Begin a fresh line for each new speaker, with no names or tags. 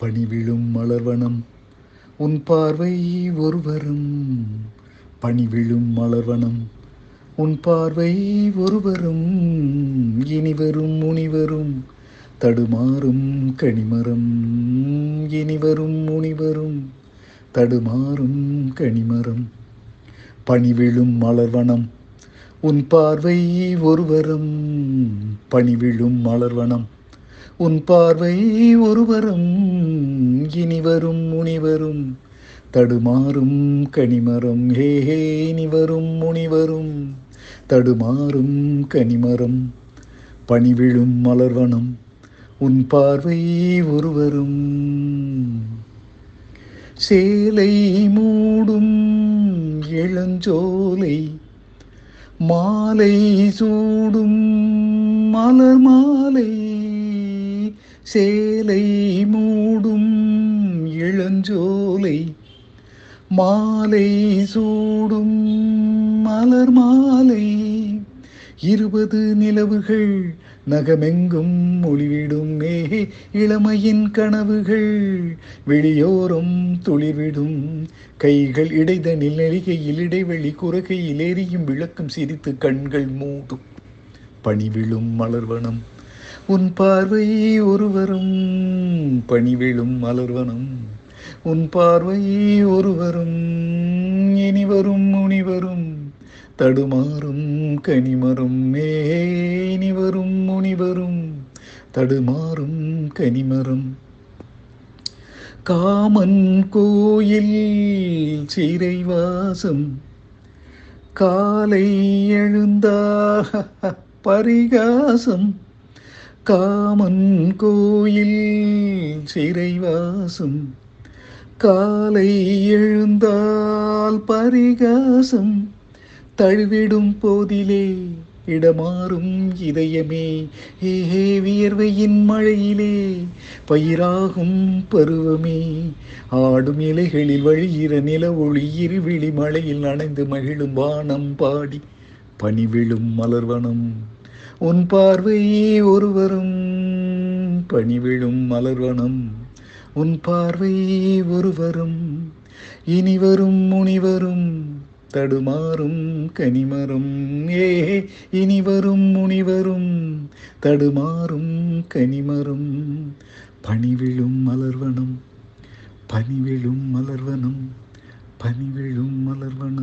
பணிவிழும் மலர்வனம். உன் பார்வை ஒருவரும் பணிவிழும் மலர்வனம். உன் பார்வை ஒருவரும் இனிவரும் முனிவரும். தடுமாறும் கனிமரம் இனிவரும் முனிவரும். தடுமாறும் கனிமரம் பணிவிழும் மலர்வனம். உன் பார்வை ஒருவரும் பணிவிழும் மலர்வனம். உன் பார்வை ஒருவரும் இனிவரும் முனிவரும். தடுமாறும் கனிமரம் ஹே ஹே இனிவரும் முனிவரும். தடுமாறும் கனிமரம் பணிவிழும் மலர்வனம். உன் பார்வை ஒருவரும் சேலை மூடும் இளஞ்சோலை. மாலை சூடும் மலர் மாலை சேலை மூடும் இளஞ்சோலை மாலை சூடும் மலர் மாலை. இருபது நிலவுகள் நகமெங்கும் ஒளிவிடும் மே இளமையின் கனவுகள் வெளியோரம் துளிர்விடும். கைகள் இடைதனில் நெளிகையில் இடைவெளி குறகையில் எரியும் விளக்கும் சிரித்து கண்கள் மூடும். பணிவிழும் மலர்வனம் உன் பார்வை ஒருவரும் பணிவிழும் மலர்வனம். உன் பார்வை ஒருவரும் இனிவரும் முனிவரும். தடுமாறும் கனிமரும் மேனிவரும் முனிவரும். தடுமாறும் கனிமரும். காமன் கோயில் சிறைவாசம். காலை எழுந்தா பரிகாசம். காமன் கோயில் சிறைவாசம். காலை எழுந்தால் பரிகாசம். தழுவிடும் போதிலே இடமாறும் இதயமே. ஏஹே வியர்வையின் மழையிலே பயிராகும் பருவமே. ஆடும் இலைகளில் வழியிற நில ஒளி இருவிழி மழையில் நனைந்து மகிழும் வானம் பாடி பனிவிழும் மலர்வனம். உன் பார்வை ஒருவரும் பணிவிழும் மலர்வனம். உன் பார்வை ஒருவரும் இனிவரும் முனிவரும் தடுமாறும் கனிமரும். ஏ இனிவரும் முனிவரும் தடுமாறும் கனிமரும். பணிவிழும் மலர்வனம் பணிவிழும் மலர்வனம் பணிவிழும் மலர்வனம்.